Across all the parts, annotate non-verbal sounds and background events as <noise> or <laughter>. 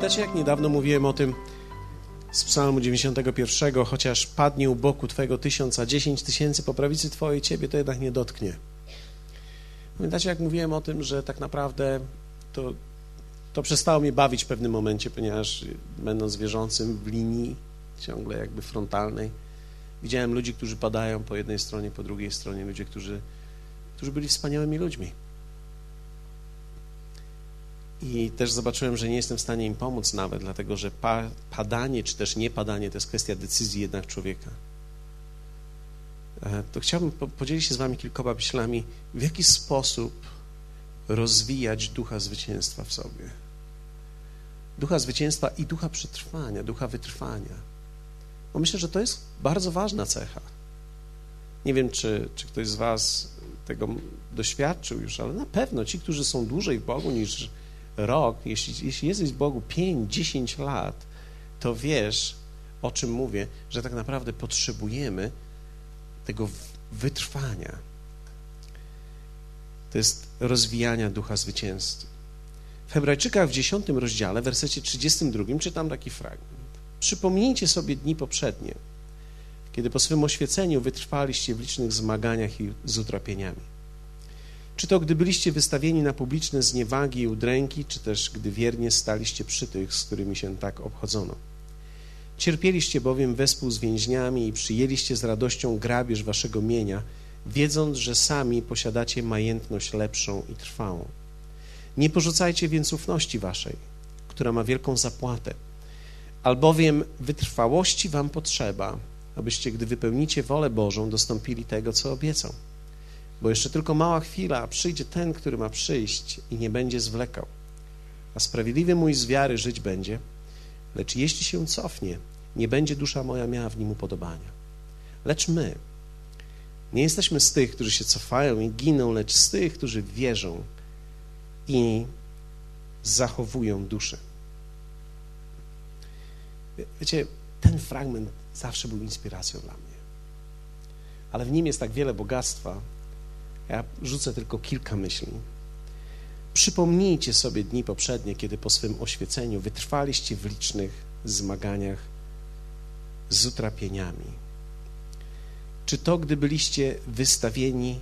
Pamiętacie, jak niedawno mówiłem o tym z Psalmu 91, chociaż padnie u boku Twego tysiąc, a dziesięć tysięcy po prawicy Twojej Ciebie to jednak nie dotknie. Pamiętacie, jak mówiłem o tym, że tak naprawdę to, to przestało mnie bawić w pewnym momencie, ponieważ będąc wierzącym w linii ciągle jakby frontalnej, widziałem ludzi, którzy padają po jednej stronie, po drugiej stronie, ludzie, którzy, którzy byli wspaniałymi ludźmi. I też zobaczyłem, że nie jestem w stanie im pomóc nawet, dlatego że pa, padanie czy też niepadanie to jest kwestia decyzji jednak człowieka. E, to chciałbym podzielić się z Wami kilkoma myślami, w jaki sposób rozwijać ducha zwycięstwa w sobie. Ducha zwycięstwa i ducha przetrwania, ducha wytrwania. Bo myślę, że to jest bardzo ważna cecha. Nie wiem, czy, czy ktoś z Was tego doświadczył już, ale na pewno ci, którzy są dłużej w Bogu niż rok, jeśli, jeśli jesteś w Bogu 5-10 lat, to wiesz, o czym mówię, że tak naprawdę potrzebujemy tego wytrwania. To jest rozwijania ducha zwycięstwa. W Hebrajczykach w 10 rozdziale, w wersecie 32 czytam taki fragment. Przypomnijcie sobie dni poprzednie, kiedy po swym oświeceniu wytrwaliście w licznych zmaganiach i z utrapieniami. Czy to gdy byliście wystawieni na publiczne zniewagi i udręki, czy też gdy wiernie staliście przy tych, z którymi się tak obchodzono. Cierpieliście bowiem wespół z więźniami i przyjęliście z radością grabież waszego mienia, wiedząc, że sami posiadacie majętność lepszą i trwałą. Nie porzucajcie więc ufności waszej, która ma wielką zapłatę, albowiem wytrwałości wam potrzeba, abyście, gdy wypełnicie wolę Bożą, dostąpili tego, co obiecał bo jeszcze tylko mała chwila, a przyjdzie ten, który ma przyjść i nie będzie zwlekał. A sprawiedliwy mój z wiary żyć będzie, lecz jeśli się cofnie, nie będzie dusza moja miała w nim upodobania. Lecz my nie jesteśmy z tych, którzy się cofają i giną, lecz z tych, którzy wierzą i zachowują duszę. Wiecie, ten fragment zawsze był inspiracją dla mnie. Ale w nim jest tak wiele bogactwa, ja rzucę tylko kilka myśli. Przypomnijcie sobie dni poprzednie, kiedy po swym oświeceniu wytrwaliście w licznych zmaganiach z utrapieniami. Czy to, gdy byliście wystawieni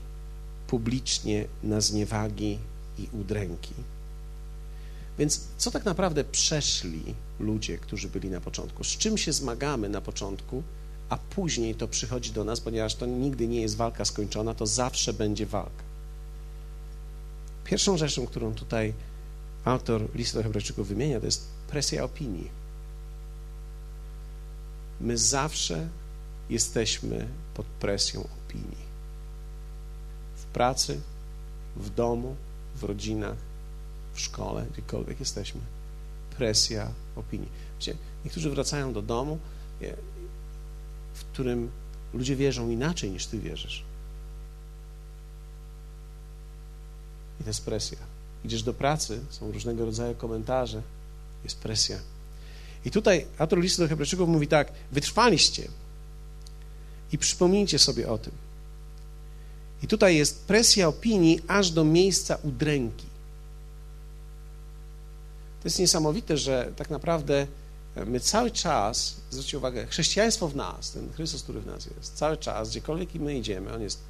publicznie na zniewagi i udręki? Więc co tak naprawdę przeszli ludzie, którzy byli na początku? Z czym się zmagamy na początku? A później to przychodzi do nas, ponieważ to nigdy nie jest walka skończona, to zawsze będzie walka. Pierwszą rzeczą, którą tutaj autor listu do Hebrajczyków wymienia, to jest presja opinii. My zawsze jesteśmy pod presją opinii. W pracy, w domu, w rodzinach, w szkole, gdziekolwiek jesteśmy. Presja opinii. Niektórzy wracają do domu w którym ludzie wierzą inaczej niż ty wierzysz. I to jest presja. Idziesz do pracy, są różnego rodzaju komentarze, jest presja. I tutaj autor listu do Hebrajczyków mówi tak: wytrwaliście i przypomnijcie sobie o tym. I tutaj jest presja opinii aż do miejsca udręki. To jest niesamowite, że tak naprawdę My cały czas, zwróćcie uwagę, chrześcijaństwo w nas, ten Chrystus, który w nas jest, cały czas, gdziekolwiek my idziemy, on jest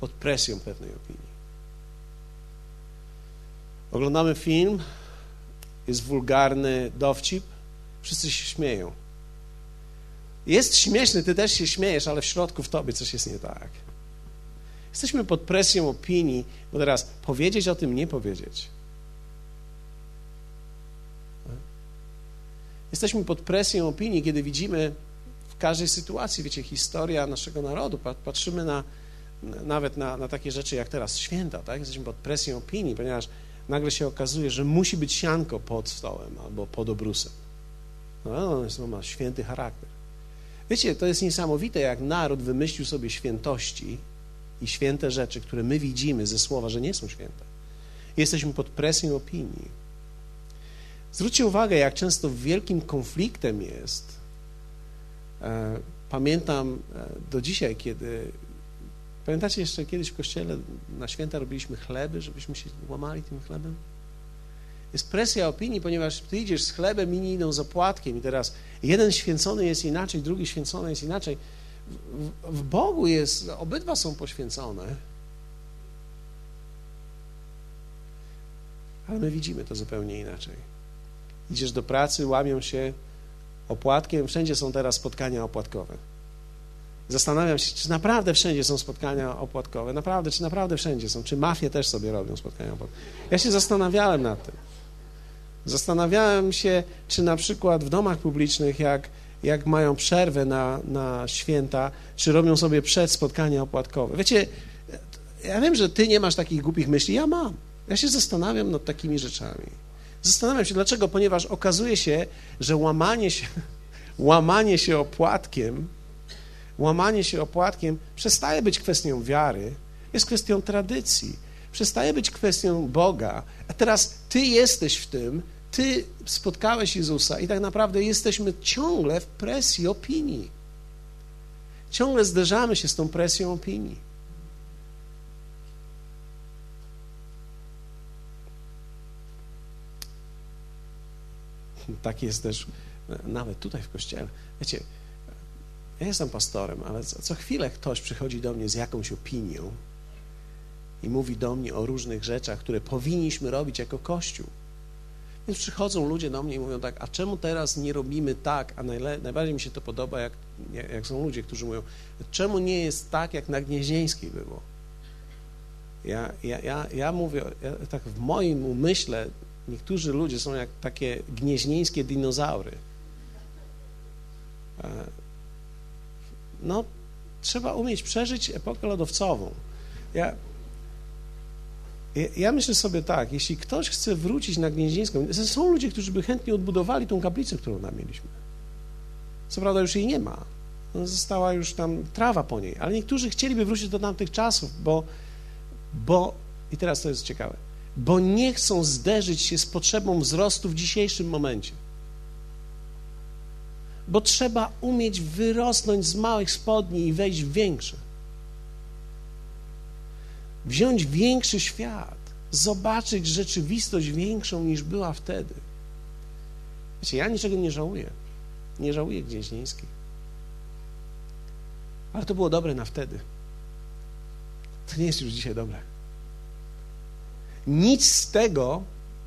pod presją pewnej opinii. Oglądamy film, jest wulgarny dowcip, wszyscy się śmieją. Jest śmieszny, ty też się śmiejesz, ale w środku w tobie coś jest nie tak. Jesteśmy pod presją opinii, bo teraz powiedzieć o tym, nie powiedzieć. Jesteśmy pod presją opinii, kiedy widzimy w każdej sytuacji, wiecie, historia naszego narodu, patrzymy na, nawet na, na takie rzeczy jak teraz święta, tak? Jesteśmy pod presją opinii, ponieważ nagle się okazuje, że musi być sianko pod stołem albo pod obrusem. No, on jest, ma święty charakter. Wiecie, to jest niesamowite, jak naród wymyślił sobie świętości i święte rzeczy, które my widzimy ze słowa, że nie są święte. Jesteśmy pod presją opinii. Zwróćcie uwagę, jak często wielkim konfliktem jest. E, pamiętam e, do dzisiaj, kiedy. Pamiętacie jeszcze kiedyś w kościele na święta robiliśmy chleby, żebyśmy się łamali tym chlebem? Jest presja opinii, ponieważ ty idziesz z chlebem, inni idą z opłatkiem i teraz jeden święcony jest inaczej, drugi święcony jest inaczej. W, w Bogu jest, obydwa są poświęcone, ale my widzimy to zupełnie inaczej. Idziesz do pracy, łamią się opłatkiem, wszędzie są teraz spotkania opłatkowe. Zastanawiam się, czy naprawdę wszędzie są spotkania opłatkowe, naprawdę, czy naprawdę wszędzie są, czy mafie też sobie robią spotkania opłatkowe. Ja się zastanawiałem nad tym. Zastanawiałem się, czy na przykład w domach publicznych, jak, jak mają przerwę na, na święta, czy robią sobie przed spotkania opłatkowe. Wiecie, ja wiem, że ty nie masz takich głupich myśli, ja mam. Ja się zastanawiam nad takimi rzeczami. Zastanawiam się, dlaczego, ponieważ okazuje się, że łamanie się, <laughs> łamanie się opłatkiem, łamanie się opłatkiem przestaje być kwestią wiary, jest kwestią tradycji, przestaje być kwestią Boga, a teraz Ty jesteś w tym, Ty spotkałeś Jezusa i tak naprawdę jesteśmy ciągle w presji opinii. Ciągle zderzamy się z tą presją opinii. Tak jest też nawet tutaj w kościele. Wiecie, ja jestem pastorem, ale co chwilę ktoś przychodzi do mnie z jakąś opinią i mówi do mnie o różnych rzeczach, które powinniśmy robić jako Kościół. Więc przychodzą ludzie do mnie i mówią tak, a czemu teraz nie robimy tak, a najbardziej mi się to podoba, jak, jak są ludzie, którzy mówią, czemu nie jest tak, jak na Gnieźnieńskiej było? Ja, ja, ja, ja mówię, ja, tak w moim umyśle niektórzy ludzie są jak takie gnieźnieńskie dinozaury. E, no, trzeba umieć przeżyć epokę lodowcową. Ja, ja myślę sobie tak, jeśli ktoś chce wrócić na Gnieźnieńską, są ludzie, którzy by chętnie odbudowali tą kaplicę, którą tam mieliśmy. Co prawda już jej nie ma. Została już tam trawa po niej, ale niektórzy chcieliby wrócić do tamtych czasów, bo, bo i teraz to jest ciekawe, bo nie chcą zderzyć się z potrzebą wzrostu w dzisiejszym momencie bo trzeba umieć wyrosnąć z małych spodni i wejść w większe. Wziąć większy świat, zobaczyć rzeczywistość większą niż była wtedy. Wiecie, ja niczego nie żałuję. Nie żałuję Gnieźnieńskiej. Ale to było dobre na wtedy. To nie jest już dzisiaj dobre. Nic z tego,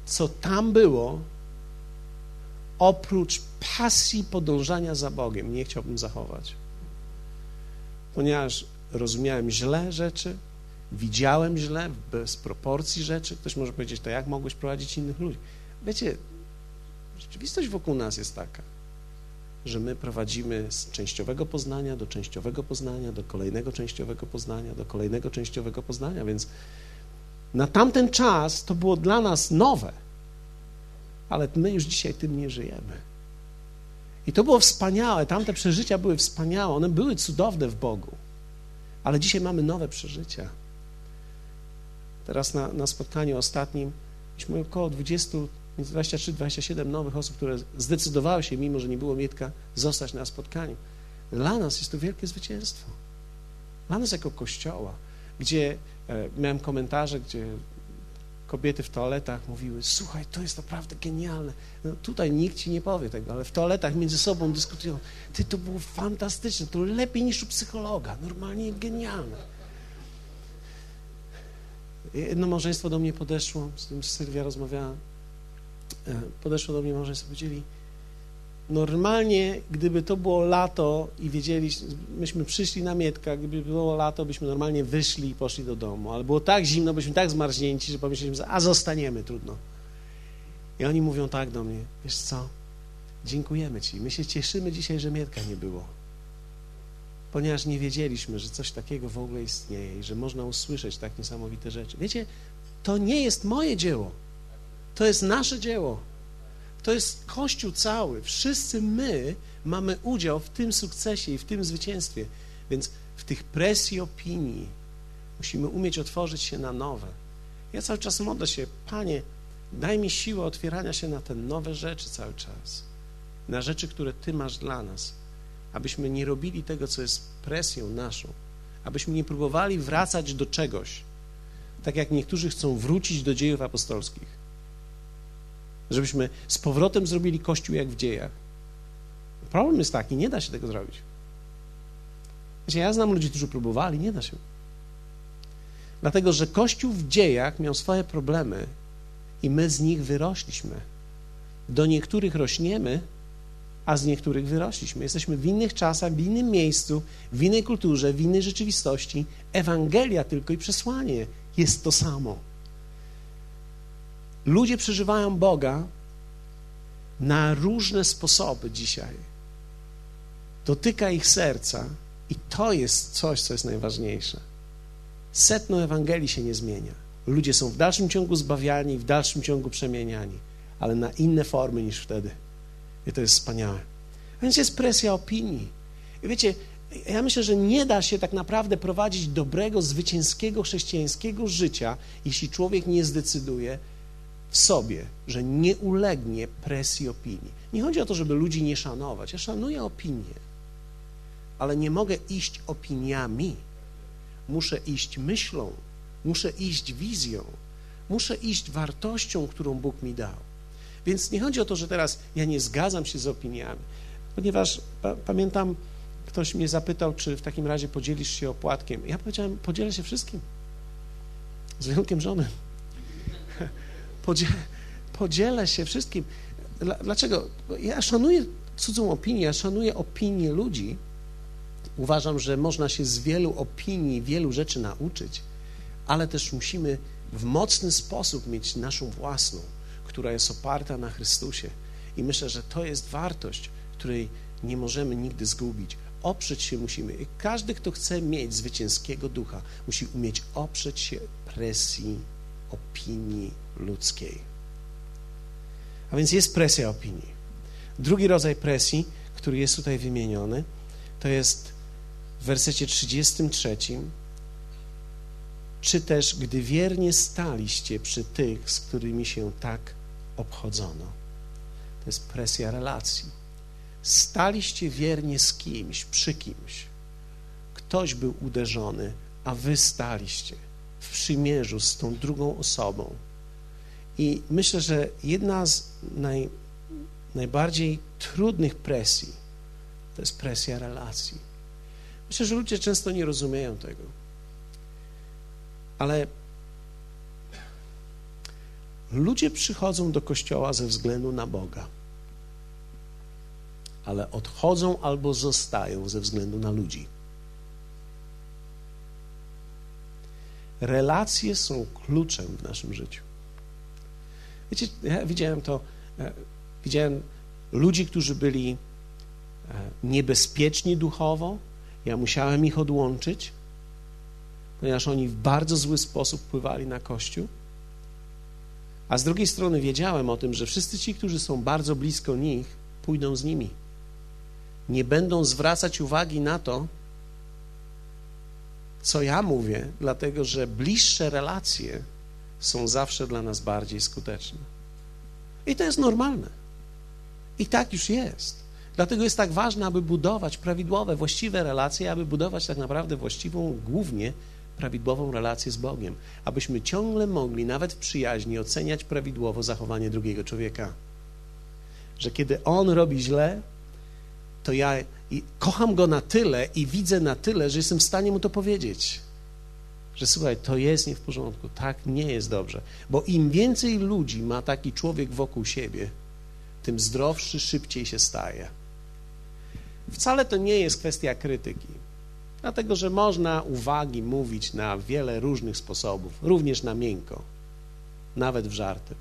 co tam było, oprócz pasji podążania za Bogiem nie chciałbym zachować. Ponieważ rozumiałem źle rzeczy, widziałem źle, bez proporcji rzeczy. Ktoś może powiedzieć, to jak mogłeś prowadzić innych ludzi? Wiecie, rzeczywistość wokół nas jest taka, że my prowadzimy z częściowego poznania do częściowego poznania, do kolejnego częściowego poznania, do kolejnego częściowego poznania, więc na tamten czas to było dla nas nowe ale my już dzisiaj tym nie żyjemy. I to było wspaniałe, tamte przeżycia były wspaniałe, one były cudowne w Bogu, ale dzisiaj mamy nowe przeżycia. Teraz na, na spotkaniu ostatnim mieliśmy około 20, 23-27 nowych osób, które zdecydowały się, mimo że nie było Mietka, zostać na spotkaniu. Dla nas jest to wielkie zwycięstwo. Dla nas jako Kościoła, gdzie miałem komentarze, gdzie kobiety w toaletach mówiły, słuchaj, to jest naprawdę genialne. No, tutaj nikt ci nie powie tego, ale w toaletach między sobą dyskutują, ty, to było fantastyczne, to lepiej niż u psychologa, normalnie genialne. Jedno małżeństwo do mnie podeszło, z tym Sylwia rozmawiała, e, podeszło do mnie małżeństwo, powiedzieli, Normalnie, gdyby to było lato i wiedzieli, myśmy przyszli na Mietka, gdyby było lato, byśmy normalnie wyszli i poszli do domu, ale było tak zimno, byśmy tak zmarznięci, że pomyśleliśmy, a zostaniemy, trudno. I oni mówią tak do mnie, wiesz co, dziękujemy Ci, my się cieszymy dzisiaj, że Mietka nie było, ponieważ nie wiedzieliśmy, że coś takiego w ogóle istnieje i że można usłyszeć tak niesamowite rzeczy. Wiecie, to nie jest moje dzieło, to jest nasze dzieło. To jest Kościół cały. Wszyscy my mamy udział w tym sukcesie i w tym zwycięstwie. Więc w tych presji opinii musimy umieć otworzyć się na nowe. Ja cały czas modlę się, Panie, daj mi siłę otwierania się na te nowe rzeczy cały czas. Na rzeczy, które Ty masz dla nas. Abyśmy nie robili tego, co jest presją naszą. Abyśmy nie próbowali wracać do czegoś. Tak jak niektórzy chcą wrócić do dziejów apostolskich żebyśmy z powrotem zrobili Kościół jak w dziejach. Problem jest taki, nie da się tego zrobić. Ja znam ludzi, którzy próbowali, nie da się. Dlatego, że Kościół w dziejach miał swoje problemy i my z nich wyrośliśmy. Do niektórych rośniemy, a z niektórych wyrośliśmy. Jesteśmy w innych czasach, w innym miejscu, w innej kulturze, w innej rzeczywistości. Ewangelia tylko i przesłanie jest to samo. Ludzie przeżywają Boga na różne sposoby dzisiaj. Dotyka ich serca i to jest coś, co jest najważniejsze. Setno Ewangelii się nie zmienia. Ludzie są w dalszym ciągu zbawiani, w dalszym ciągu przemieniani, ale na inne formy niż wtedy. I to jest wspaniałe. Więc jest presja opinii. I wiecie, ja myślę, że nie da się tak naprawdę prowadzić dobrego, zwycięskiego chrześcijańskiego życia, jeśli człowiek nie zdecyduje sobie, że nie ulegnie presji opinii. Nie chodzi o to, żeby ludzi nie szanować. Ja szanuję opinię, ale nie mogę iść opiniami. Muszę iść myślą, muszę iść wizją, muszę iść wartością, którą Bóg mi dał. Więc nie chodzi o to, że teraz ja nie zgadzam się z opiniami, ponieważ pa pamiętam, ktoś mnie zapytał, czy w takim razie podzielisz się opłatkiem. Ja powiedziałem, podzielę się wszystkim, z wyjątkiem żony. Podzielę, podzielę się wszystkim. Dlaczego? Ja szanuję cudzą opinię, ja szanuję opinię ludzi. Uważam, że można się z wielu opinii, wielu rzeczy nauczyć, ale też musimy w mocny sposób mieć naszą własną, która jest oparta na Chrystusie. I myślę, że to jest wartość, której nie możemy nigdy zgubić. Oprzeć się musimy. I każdy, kto chce mieć zwycięskiego ducha, musi umieć oprzeć się presji opinii ludzkiej. A więc jest presja opinii. Drugi rodzaj presji, który jest tutaj wymieniony, to jest w wersecie 33. Czy też, gdy wiernie staliście przy tych, z którymi się tak obchodzono. To jest presja relacji. Staliście wiernie z kimś, przy kimś. Ktoś był uderzony, a wy staliście w przymierzu z tą drugą osobą. I myślę, że jedna z naj, najbardziej trudnych presji to jest presja relacji. Myślę, że ludzie często nie rozumieją tego. Ale ludzie przychodzą do kościoła ze względu na Boga, ale odchodzą albo zostają ze względu na ludzi. Relacje są kluczem w naszym życiu. Wiecie, ja widziałem to, e, widziałem ludzi, którzy byli e, niebezpieczni duchowo, ja musiałem ich odłączyć, ponieważ oni w bardzo zły sposób wpływali na Kościół. A z drugiej strony wiedziałem o tym, że wszyscy ci, którzy są bardzo blisko nich, pójdą z nimi. Nie będą zwracać uwagi na to, co ja mówię, dlatego że bliższe relacje są zawsze dla nas bardziej skuteczne. I to jest normalne. I tak już jest. Dlatego jest tak ważne, aby budować prawidłowe, właściwe relacje, aby budować tak naprawdę właściwą, głównie prawidłową relację z Bogiem, abyśmy ciągle mogli, nawet w przyjaźni, oceniać prawidłowo zachowanie drugiego człowieka. Że kiedy on robi źle, to ja kocham go na tyle i widzę na tyle, że jestem w stanie mu to powiedzieć. Że słuchaj, to jest nie w porządku, tak nie jest dobrze. Bo im więcej ludzi ma taki człowiek wokół siebie, tym zdrowszy szybciej się staje. Wcale to nie jest kwestia krytyki, dlatego że można uwagi mówić na wiele różnych sposobów, również na miękko, nawet w żarty.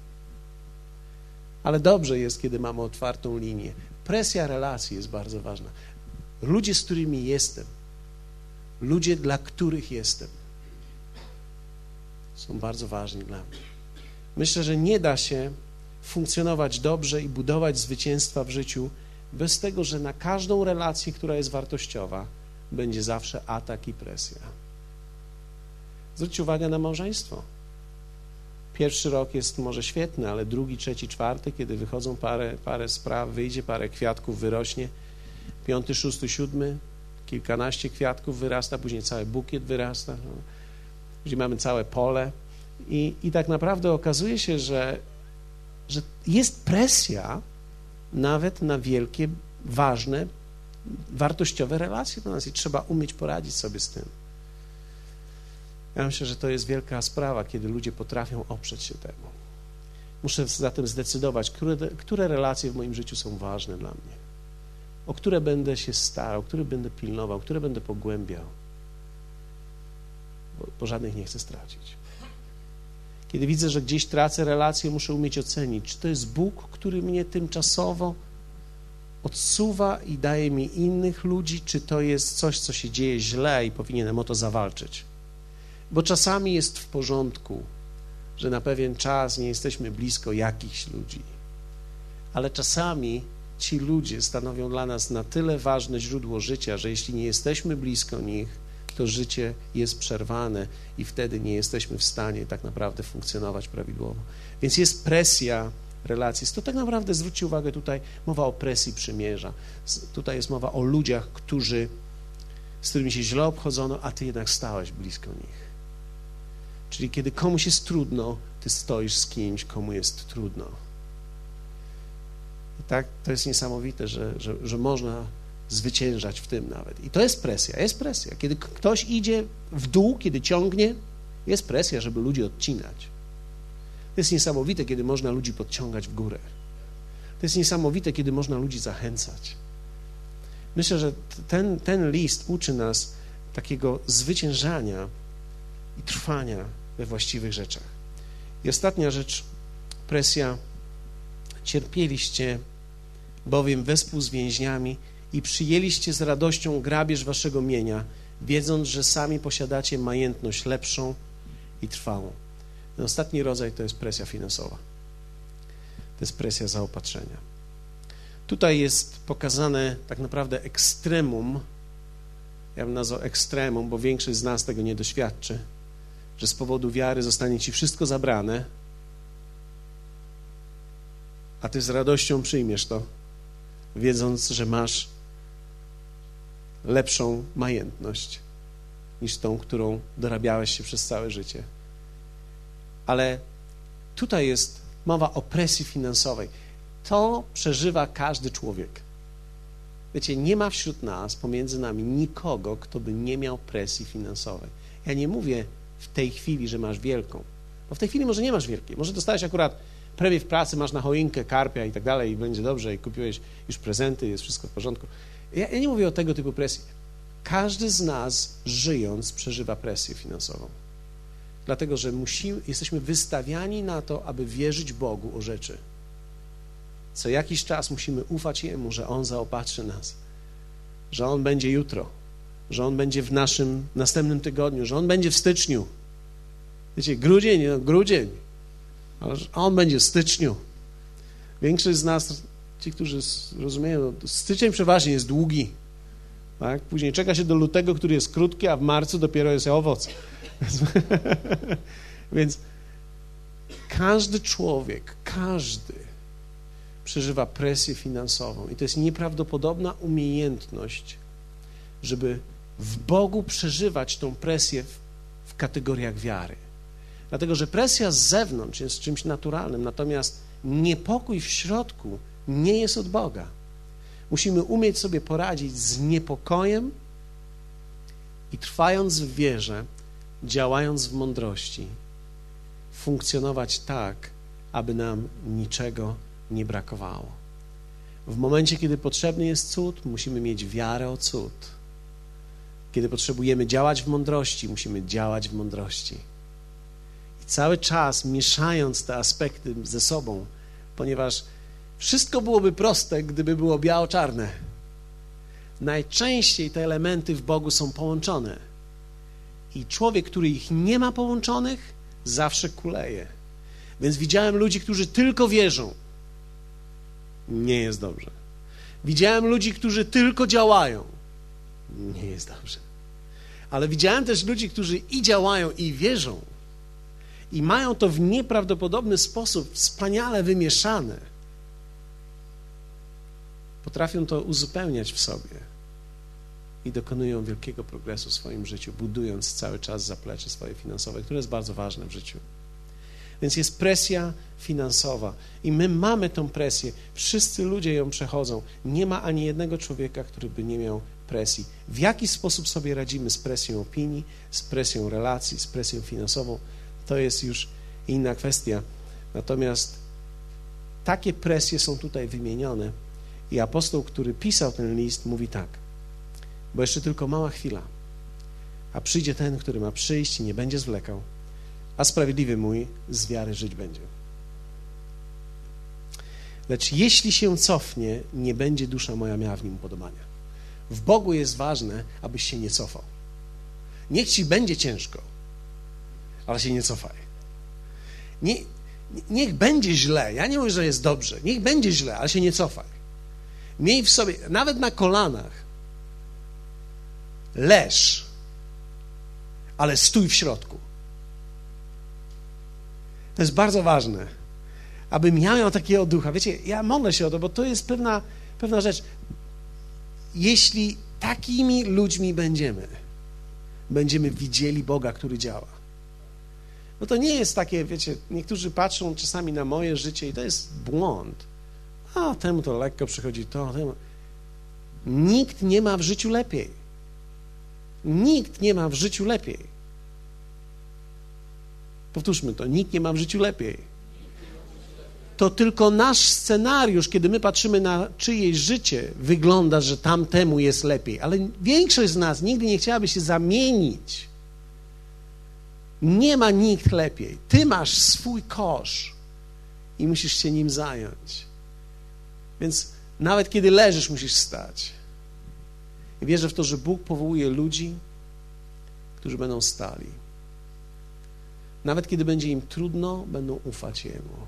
Ale dobrze jest, kiedy mamy otwartą linię. Presja relacji jest bardzo ważna. Ludzie, z którymi jestem, ludzie, dla których jestem, są bardzo ważni dla mnie. Myślę, że nie da się funkcjonować dobrze i budować zwycięstwa w życiu bez tego, że na każdą relację, która jest wartościowa, będzie zawsze atak i presja. Zwróćcie uwagę na małżeństwo. Pierwszy rok jest może świetny, ale drugi, trzeci, czwarty, kiedy wychodzą parę, parę spraw, wyjdzie parę kwiatków, wyrośnie, piąty, szósty, siódmy, kilkanaście kwiatków wyrasta, później cały bukiet wyrasta, później mamy całe pole i, i tak naprawdę okazuje się, że że jest presja nawet na wielkie, ważne, wartościowe relacje do nas i trzeba umieć poradzić sobie z tym. Ja myślę, że to jest wielka sprawa, kiedy ludzie potrafią oprzeć się temu. Muszę zatem zdecydować, które, które relacje w moim życiu są ważne dla mnie, o które będę się starał, które będę pilnował, które będę pogłębiał, bo, bo żadnych nie chcę stracić. Kiedy widzę, że gdzieś tracę relację, muszę umieć ocenić, czy to jest Bóg, który mnie tymczasowo odsuwa i daje mi innych ludzi, czy to jest coś, co się dzieje źle i powinienem o to zawalczyć. Bo czasami jest w porządku, że na pewien czas nie jesteśmy blisko jakichś ludzi, ale czasami ci ludzie stanowią dla nas na tyle ważne źródło życia, że jeśli nie jesteśmy blisko nich, to życie jest przerwane i wtedy nie jesteśmy w stanie tak naprawdę funkcjonować prawidłowo. Więc jest presja relacji. To tak naprawdę, zwróćcie uwagę, tutaj mowa o presji przymierza. Tutaj jest mowa o ludziach, którzy, z którymi się źle obchodzono, a ty jednak stałeś blisko nich. Czyli kiedy komuś jest trudno, ty stoisz z kimś, komu jest trudno. I tak to jest niesamowite, że, że, że można zwyciężać w tym nawet. I to jest presja, jest presja. Kiedy ktoś idzie w dół, kiedy ciągnie, jest presja, żeby ludzi odcinać. To jest niesamowite, kiedy można ludzi podciągać w górę. To jest niesamowite, kiedy można ludzi zachęcać. Myślę, że ten, ten list uczy nas takiego zwyciężania i trwania we właściwych rzeczach. I ostatnia rzecz, presja. Cierpieliście bowiem wespół z więźniami i przyjęliście z radością grabież waszego mienia, wiedząc, że sami posiadacie majętność lepszą i trwałą. Ten ostatni rodzaj to jest presja finansowa. To jest presja zaopatrzenia. Tutaj jest pokazane tak naprawdę ekstremum, ja bym nazwał ekstremum, bo większość z nas tego nie doświadczy, że z powodu wiary zostanie ci wszystko zabrane, a ty z radością przyjmiesz to, wiedząc, że masz lepszą majętność niż tą, którą dorabiałeś się przez całe życie. Ale tutaj jest mowa o presji finansowej. To przeżywa każdy człowiek. Wiecie, nie ma wśród nas, pomiędzy nami, nikogo, kto by nie miał presji finansowej. Ja nie mówię w tej chwili, że masz wielką, bo w tej chwili może nie masz wielkiej. Może dostałeś akurat premię w pracy, masz na choinkę, karpia i tak dalej i będzie dobrze i kupiłeś już prezenty, jest wszystko w porządku. Ja, nie mówię o tego typu presji. Każdy z nas, żyjąc, przeżywa presję finansową. Dlatego, że musimy, jesteśmy wystawiani na to, aby wierzyć Bogu o rzeczy. Co jakiś czas musimy ufać Jemu, że On zaopatrzy nas, że On będzie jutro, że On będzie w naszym następnym tygodniu, że On będzie w styczniu. Wiecie, grudzień, no, grudzień, ale On będzie w styczniu. Większość z nas ci, którzy rozumieją, no, styczeń przeważnie jest długi. Tak? Później czeka się do lutego, który jest krótki, a w marcu dopiero jest owoc. <laughs> Więc każdy człowiek, każdy przeżywa presję finansową i to jest nieprawdopodobna umiejętność, żeby w Bogu przeżywać tą presję w, w kategoriach wiary. Dlatego, że presja z zewnątrz jest czymś naturalnym, natomiast niepokój w środku nie jest od Boga. Musimy umieć sobie poradzić z niepokojem i trwając w wierze, działając w mądrości, funkcjonować tak, aby nam niczego nie brakowało. W momencie, kiedy potrzebny jest cud, musimy mieć wiarę o cud. Kiedy potrzebujemy działać w mądrości, musimy działać w mądrości. I cały czas mieszając te aspekty ze sobą, ponieważ wszystko byłoby proste, gdyby było biało-czarne. Najczęściej te elementy w Bogu są połączone. I człowiek, który ich nie ma połączonych, zawsze kuleje. Więc widziałem ludzi, którzy tylko wierzą. Nie jest dobrze. Widziałem ludzi, którzy tylko działają. Nie jest dobrze. Ale widziałem też ludzi, którzy i działają, i wierzą. I mają to w nieprawdopodobny sposób wspaniale wymieszane potrafią to uzupełniać w sobie i dokonują wielkiego progresu w swoim życiu, budując cały czas zaplecze swoje finansowe, które jest bardzo ważne w życiu. Więc jest presja finansowa i my mamy tą presję. Wszyscy ludzie ją przechodzą. Nie ma ani jednego człowieka, który by nie miał presji. W jaki sposób sobie radzimy z presją opinii, z presją relacji, z presją finansową, to jest już inna kwestia. Natomiast takie presje są tutaj wymienione i apostoł, który pisał ten list, mówi tak, bo jeszcze tylko mała chwila, a przyjdzie ten, który ma przyjść i nie będzie zwlekał, a sprawiedliwy mój z wiary żyć będzie. Lecz jeśli się cofnie, nie będzie dusza moja miała w nim podobania. W Bogu jest ważne, abyś się nie cofał. Niech ci będzie ciężko, ale się nie cofaj. Nie, niech będzie źle. Ja nie mówię, że jest dobrze. Niech będzie źle, ale się nie cofaj. Miej w sobie, nawet na kolanach, leż, ale stój w środku. To jest bardzo ważne, abym ja miał takiego ducha. Wiecie, ja modlę się o to, bo to jest pewna, pewna rzecz. Jeśli takimi ludźmi będziemy, będziemy widzieli Boga, który działa. No to nie jest takie, wiecie, niektórzy patrzą czasami na moje życie i to jest błąd. A temu to lekko przychodzi to, temu. Nikt nie ma w życiu lepiej. Nikt nie ma w życiu lepiej. Powtórzmy to, nikt nie ma w życiu lepiej. To tylko nasz scenariusz, kiedy my patrzymy na czyjeś życie, wygląda, że tamtemu jest lepiej. Ale większość z nas nigdy nie chciałaby się zamienić nie ma nikt lepiej. Ty masz swój kosz i musisz się nim zająć. Więc nawet kiedy leżysz, musisz stać. I wierzę w to, że Bóg powołuje ludzi, którzy będą stali. Nawet kiedy będzie im trudno, będą ufać Jemu.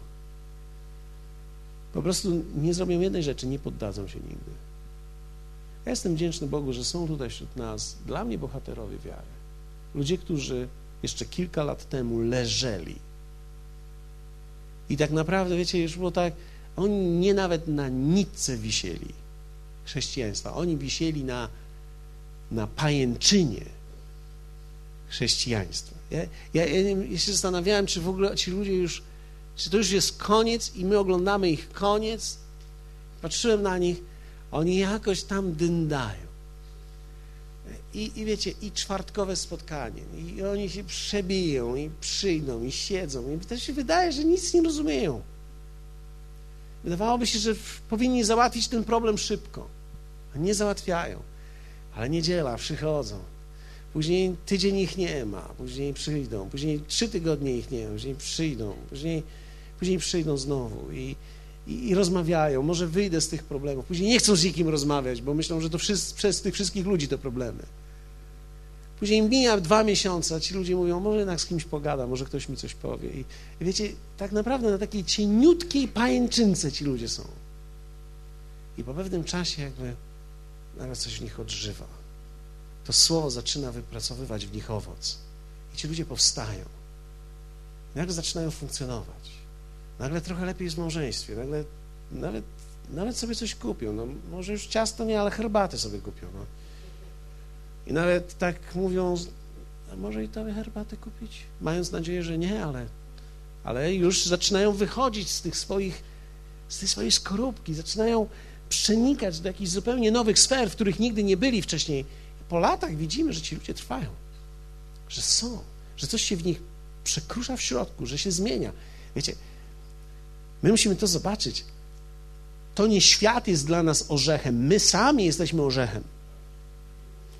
Po prostu nie zrobią jednej rzeczy, nie poddadzą się nigdy. Ja jestem wdzięczny Bogu, że są tutaj wśród nas dla mnie bohaterowie wiary. Ludzie, którzy jeszcze kilka lat temu leżeli. I tak naprawdę, wiecie, już było tak, oni nie nawet na nitce wisieli chrześcijaństwa, oni wisieli na, na pajęczynie chrześcijaństwa. Ja, ja, ja się zastanawiałem, czy w ogóle ci ludzie już, czy to już jest koniec i my oglądamy ich koniec. Patrzyłem na nich, oni jakoś tam dyndają. I, I wiecie, i czwartkowe spotkanie, i oni się przebiją, i przyjdą, i siedzą, i to się wydaje, że nic nie rozumieją. Wydawałoby się, że powinni załatwić ten problem szybko, a nie załatwiają. Ale niedziela, przychodzą. Później tydzień ich nie ma, później przyjdą, później trzy tygodnie ich nie ma, później przyjdą, później, później przyjdą znowu i, i, i, rozmawiają. Może wyjdę z tych problemów. Później nie chcą z nikim rozmawiać, bo myślą, że to wszyscy, przez tych wszystkich ludzi to problemy. Później mija dwa miesiące, a ci ludzie mówią, może jednak z kimś pogada, może ktoś mi coś powie. I, I, wiecie, tak naprawdę na takiej cieniutkiej pajęczynce ci ludzie są. I po pewnym czasie jakby nagle coś w nich odżywa. To słowo zaczyna wypracowywać w nich owoc. I ci ludzie powstają. Nagle zaczynają funkcjonować. Nagle trochę lepiej jest w małżeństwie. Nagle nawet, nawet sobie coś kupią. No, może już ciasto nie, ale herbatę sobie kupią. No. I nawet tak mówią, może i tobie herbatę kupić? Mając nadzieję, że nie, ale, ale już zaczynają wychodzić z tych swoich, z tej swojej skorupki, zaczynają przenikać do jakichś zupełnie nowych sfer, w których nigdy nie byli wcześniej. Po latach widzimy, że ci ludzie trwają, że są, że coś się w nich przekrusza w środku, że się zmienia. Wiecie, my musimy to zobaczyć. To nie świat jest dla nas orzechem, my sami jesteśmy orzechem.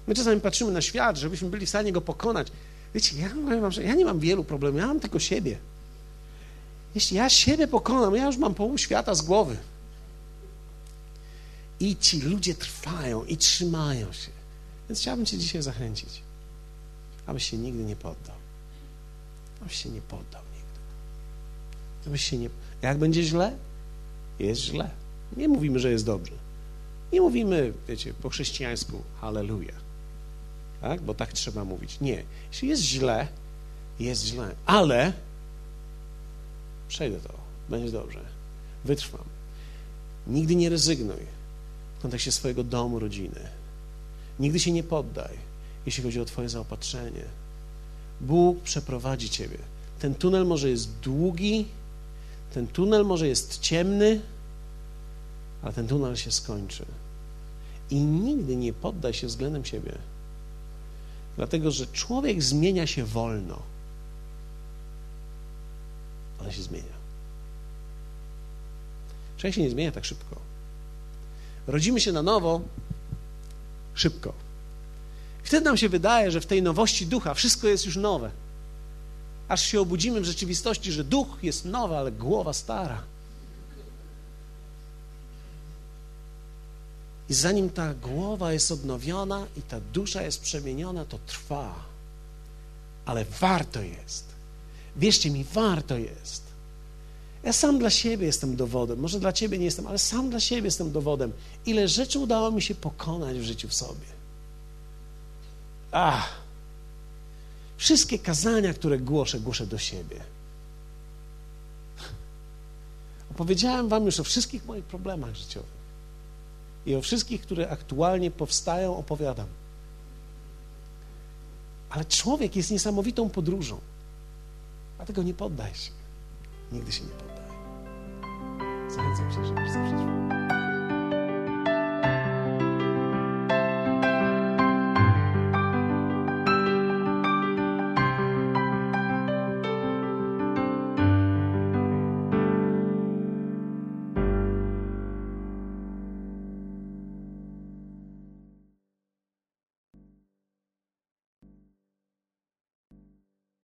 My czasami patrzymy na świat, żebyśmy byli w stanie go pokonać. Wiecie, ja, że ja nie mam wielu problemów, ja mam tylko siebie. Jeśli ja siebie pokonam, ja już mam połowę świata z głowy. I ci ludzie trwają i trzymają się. Więc chciałbym Cię dzisiaj zachęcić, abyś się nigdy nie poddał. Abyś się nie poddał nigdy. Abyś się nie... Jak będzie źle? Jest źle. Nie mówimy, że jest dobrze. Nie mówimy, wiecie, po chrześcijańsku hallelujah tak? bo tak trzeba mówić. Nie. Jeśli jest źle, jest źle, ale przejdę to, będzie dobrze. Wytrwam. Nigdy nie rezygnuj w kontekście swojego domu, rodziny. Nigdy się nie poddaj, jeśli chodzi o Twoje zaopatrzenie. Bóg przeprowadzi Ciebie Ten tunel może jest długi, ten tunel może jest ciemny, ale ten tunel się skończy. I nigdy nie poddaj się względem siebie. Dlatego, że człowiek zmienia się wolno. Ale się zmienia. Człowiek się nie zmienia tak szybko. Rodzimy się na nowo szybko. Wtedy nam się wydaje, że w tej nowości ducha wszystko jest już nowe. Aż się obudzimy w rzeczywistości, że duch jest nowy, ale głowa stara. I zanim ta głowa jest odnowiona i ta dusza jest przemieniona, to trwa. Ale warto jest. Wierzcie mi, warto jest. Ja sam dla siebie jestem dowodem. Może dla ciebie nie jestem, ale sam dla siebie jestem dowodem. Ile rzeczy udało mi się pokonać w życiu w sobie. Ach! Wszystkie kazania, które głoszę, głoszę do siebie. Opowiedziałem Wam już o wszystkich moich problemach życiowych i o wszystkich, które aktualnie powstają, opowiadam. Ale człowiek jest niesamowitą podróżą. Dlatego nie poddaj się. Nigdy się nie poddaj. Zachęcam się, żeby